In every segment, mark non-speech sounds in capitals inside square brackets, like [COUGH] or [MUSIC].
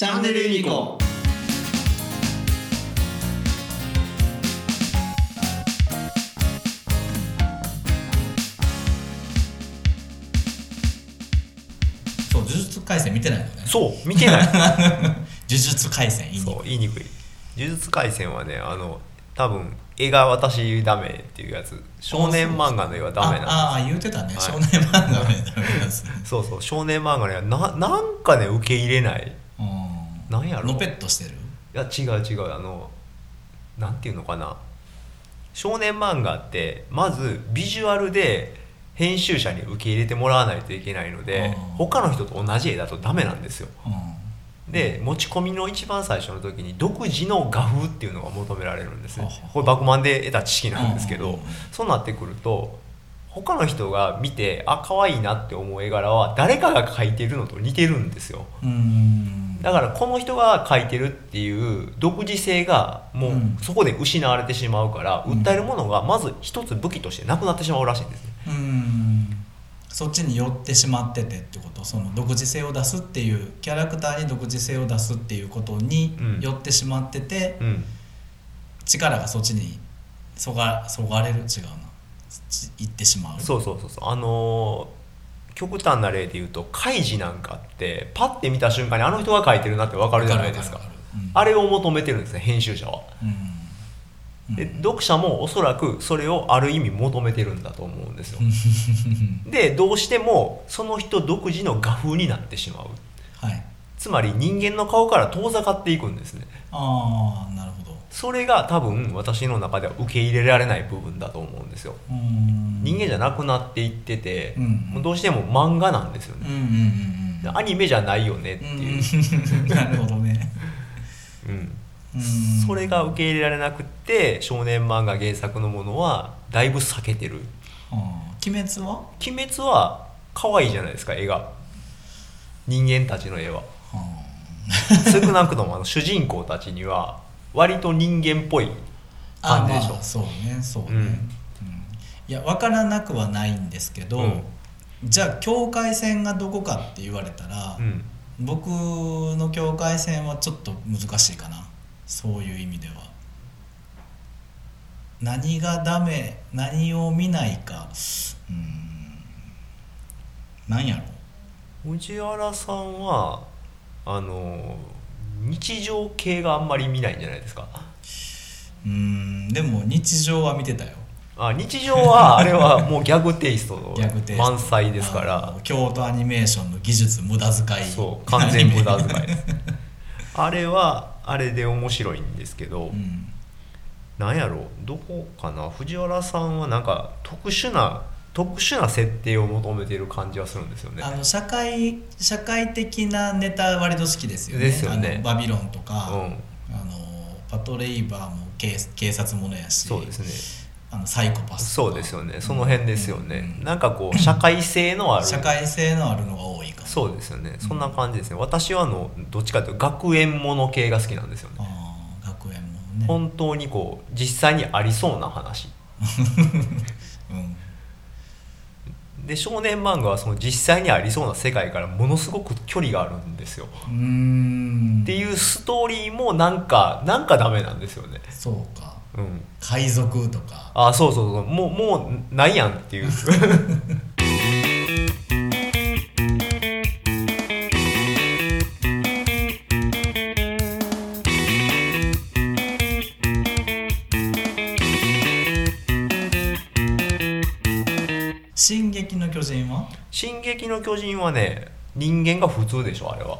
チャンネルユニコそう呪術廻戦見てないのね。そう見てない。[LAUGHS] 呪術廻戦いいそう言いにくい。呪術廻戦はねあの多分絵が私ダメっていうやつ。少年漫画の絵はダメなんですああ言うてたね、はい。少年漫画のダメですねそうそう少年漫画の絵はななんかね受け入れない。うんなんやろ？のぺっとしてる？いや違う違う。あのなんていうのかな。少年漫画ってまずビジュアルで編集者に受け入れてもらわないといけないのでうん。他の人と同じ絵だとダメなんですよ。うん。で持ち込みの一番最初の時に独自の画風っていうのが求められるんです。ねこれバクマンで得た知識なんですけどそうなってくると他の人が見てあ可愛いなって思う絵柄は誰かが描いてるのと似てるんですよ。うんだからこの人が描いてるっていう独自性がもううん。そこで失われてしまうから、うん。訴えるものがまず一つ武器としてなくなってしまうらしいんですね。うん。そっちに寄ってしまっててってこと？その独自性を出すっていうキャラクターに独自性を出すっていうことにうん。寄ってしまってて、うん。力がそっちにそがそがれる？違うな。ち行ってしまう？そうそうそうそう。あのー極端な例で言うとカイジなんかってパッて見た瞬間にあの人が描いてるなって分かるじゃないですか。うん。あれを求めてるんですね編集者は。うん。で読者もおそらくそれをある意味求めてるんだと思うんですよ。[LAUGHS] でどうしてもその人独自の画風になってしまう。はい。つまり人間の顔から遠ざかっていくんですね。ああなるほどそれが多分私の中では受け入れられない部分だと思うんですよ。うん。人間じゃなくなっていってて、うん。もうどうしても漫画なんですよね、うんうんうんでアニメじゃないよねってうんいう、うん。[LAUGHS] なるほどね。うん。うん。それが受け入れられなくって少年漫画原作のものはだいぶ避けてる。鬼滅は「鬼滅」は可愛いじゃないですか絵が。人間たちの絵は。あ。少なくともあの主人公たちには割と人間っぽいあ感じでしょ。まあそうねそうね、うん。うん。いや分からなくはないんですけど、うん。じゃあ境界線がどこかって言われたら、うん。僕の境界線はちょっと難しいかな。そういう意味では。何がダメ何を見ないか。うん。何やろ。藤原さんはあの日常系があんまり見ないんじゃないですか？うんでも日常は見てたよ。あ日常はあれはもうギャグテイスト満載ですかあらの京都アニメーションの技術無駄遣い。そう完全無駄遣いです。[LAUGHS] あれはあれで面白いんですけど、うん。なんやろうどこかな？藤原さんはなんか特殊な特殊な設定を求めている感じはするんですよね。あの社会社会的なネタ割と好きですよね。ですよね。バビロンとか、うん。あのパトレイバーも警警察ものやしそうですね。あのサイコパスとか。そうですよね。その辺ですよね、うんなんかこう [LAUGHS] 社会性のある。社会性のあるのが多いかも。そうですよね。そんな感じですね。私はあのどっちかというと学園もの系が好きなんですよね。学園もね。本当にこう実際にありそうな話。う [LAUGHS] んで少年漫画はその実際にありそうな世界からものすごく距離があるんですよ。っていうストーリーもなんかなんかダメなんですよね。そうか。うん。海賊とか。あそうそうそう。もうもうないやんっていう「[LAUGHS] 撃の巨人は」「進撃の巨人」はね人間が普通でしょあれは。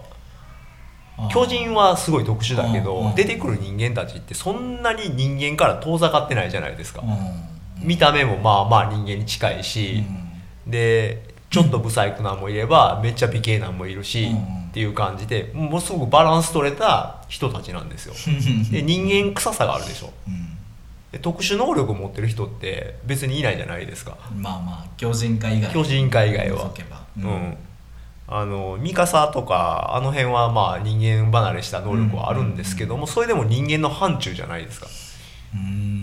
巨人はすごい特殊だけど出てくる人間たちってそんなに人間から遠ざかってないじゃないですか。うん見た目もまあまあ人間に近いし、でちょっとブサイクなんもいればめっちゃ美形なんもいるし、うんっていう感じでものすごくバランス取れた人たちなんですよ。[LAUGHS] で人間臭さがあるでしょ特殊能力を持ってる人って別にいないじゃないですか。まあまあ巨人化以外。巨人界以外は。除けば。うん、あのミカサとかあの辺はまあ人間離れした能力はあるんですけども、それでも人間の範疇じゃないですか。うーん。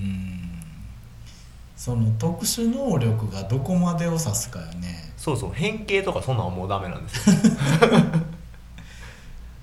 その特殊能力がどこまでを指すかよね。そうそう変形とかそんなんはもうダメなんですよ。[LAUGHS]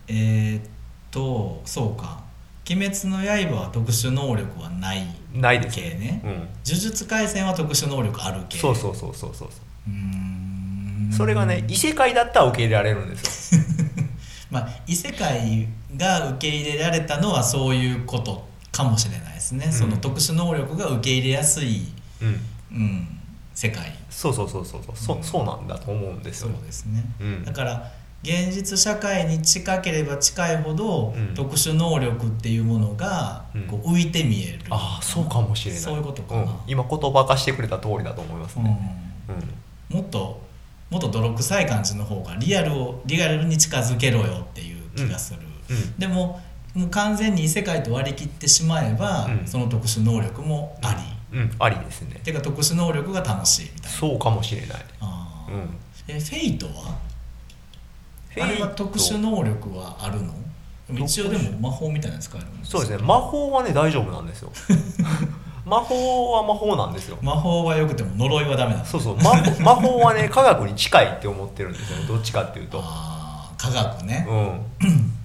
えーっとそうか「鬼滅の刃」は特殊能力はないないです。系ね。うん。呪術廻戦は特殊能力ある系。そうそうそうそうそうう。ーん。それがね異世界だったら受け入れられるんですよ。[LAUGHS] まあ異世界が受け入れられたのはそういうことかもしれないですね、うん。その特殊能力が受け入れやすい、うん。うん、世界。そうそうそうそうそう。そそうなんだと思うんですそうよですね、うん。だから現実社会に近ければ近いほど、うん。特殊能力っていうものがうん。こう浮いて見える、ああそうかもしれない。そういうことかな、うん。今言葉化してくれた通りだと思いますうん。ねうん。もっともっと泥臭い感じの方がリアルをリアルに近づけろよっていう気がする、うん。でももう完全に異世界と割り切ってしまえば、うん。その特殊能力もあり、うん。ありですね。ていうか特殊能力が楽しいみたいな。そうかもしれない。あー。うん。えフェイトは？あれは特殊能力はあるの？一応でも魔法みたいなの使えるんですそうですね。魔法はね大丈夫なんですよ。[LAUGHS] 魔法は魔法なんですよ。魔法はよくても呪いはダメなのそうそう。魔法魔法はね科学に近いって思ってるんですよ。ねどっちかっていうと。ああ科学ね。うん。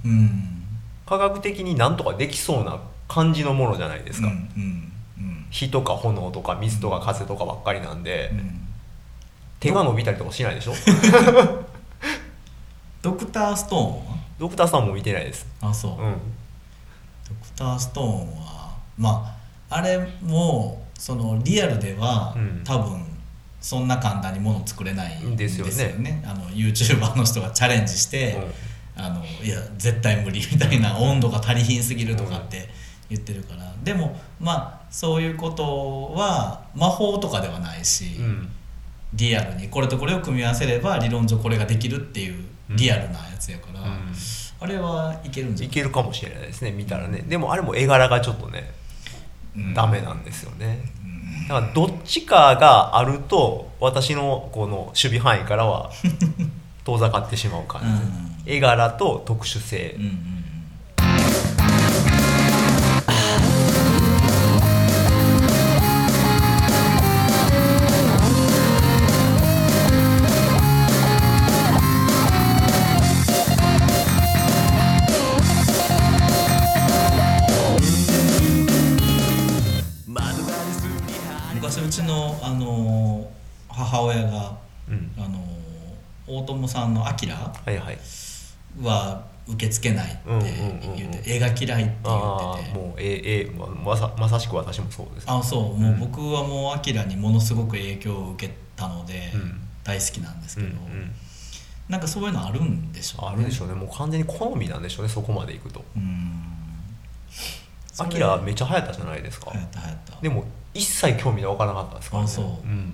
うん。科学的になんとかできそうな感じのものじゃないですか、うんうんうん。火とか炎とか水とか風とかばっかりなんで、うん。手が伸びたりとかしないでしょ？[LAUGHS] ドクターストーンは？ドクターさんも見てないです。あそう、うん。ドクターストーンはまああれもそのリアルでは、うん。多分そんな簡単にもの作れないんですよね。あの YouTuber の人がチャレンジして、うん。あのいや絶対無理みたいな温度が足りひんすぎるとかって言ってるから、でもまあそういうことは魔法とかではないし、うんリアルにこれとこれを組み合わせれば理論上これができるっていうリアルなやつやから、うん。あれはいけるんじゃない？いけるかもしれないですね見たらね。でもあれも絵柄がちょっとねうん。ダメなんですよね。だからどっちかがあると私のこの守備範囲からは [LAUGHS] 遠ざかってしまう感じ、絵柄と特殊性。うんうん大友さんの「アキラは受け付けないってうんうんうんうん。言って絵が嫌いって言あってて。あもうええままさまさしく私もそうです。あそう。もううん。僕はもうアキラにものすごく影響を受けたので、うん。大好きなんですうんけど、うんなんかそういうのあるんでしょうね。あるでしょうね。もう完全に好みなんでしょうねそこまでいくと。うん。アキラめっちゃ流行ったじゃないですか。流行った流行った。でも一切興味が分からなかったですからね。あそうん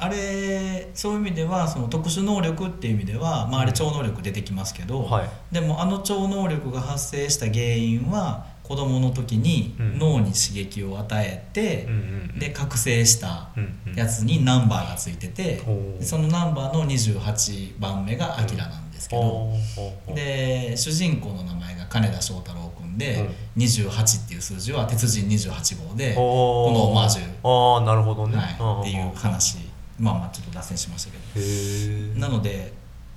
あれそういう意味ではその特殊能力っていう意味では、まあ、あれ超能力出てきますけど、はい。でもあの超能力が発生した原因は子供の時にうん。脳に刺激を与えて、うんうんで覚醒したうんうん。やつにナンバーがついてて、ほう。そのナンバーの28番目がアキラなんですけど、ほうほうほうで主人公の名前が金田翔太郎君で、28っていう数字は鉄人28号で、ここのオマージュ。ああなるほどね、はい、っていう話まあまあちょっと脱線しましたけど。なので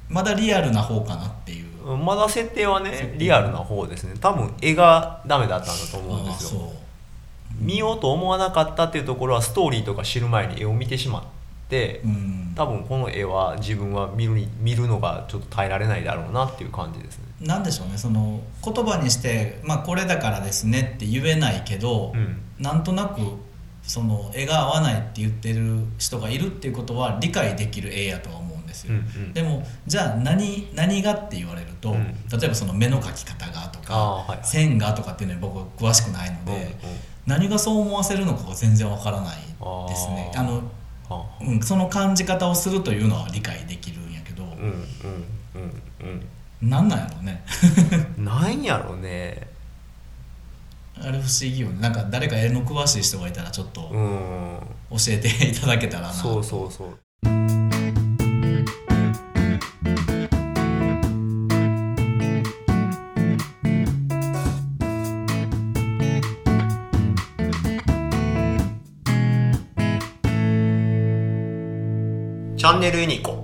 まだリアルな方かなっていう。まだ設定はねリアルな方ですね。多分絵がダメだったんだと思うんですよ。見ようと思わなかったっていうところはストーリーとか知る前に絵を見てしまって、うん。多分この絵は自分は見るに見るのがちょっと耐えられないだろうなっていう感じですね。なんでしょうね。その言葉にして、まあ、これだからですねって言えないけど、うん。なんとなくその絵が合わないって言ってる人がいるっていうことは理解できる絵やとは思うんですよ、うんうん。でもじゃあ何何がって言われると、うん。例えばその目の描き方がとか、はいはい。線がとかっていうのに僕は詳しくないので、うんうん。何がそう思わせるのかが全然わからないですね。あの、はあうん、その感じ方をするというのは理解できるんやけど、うんうんうんなんなんやろうね。う [LAUGHS] んなんやろうねあれ不思議よね。なんか誰か絵の詳しい人がいたらちょっと教えていただけたらな。そうそうそう。チャンネルユニコ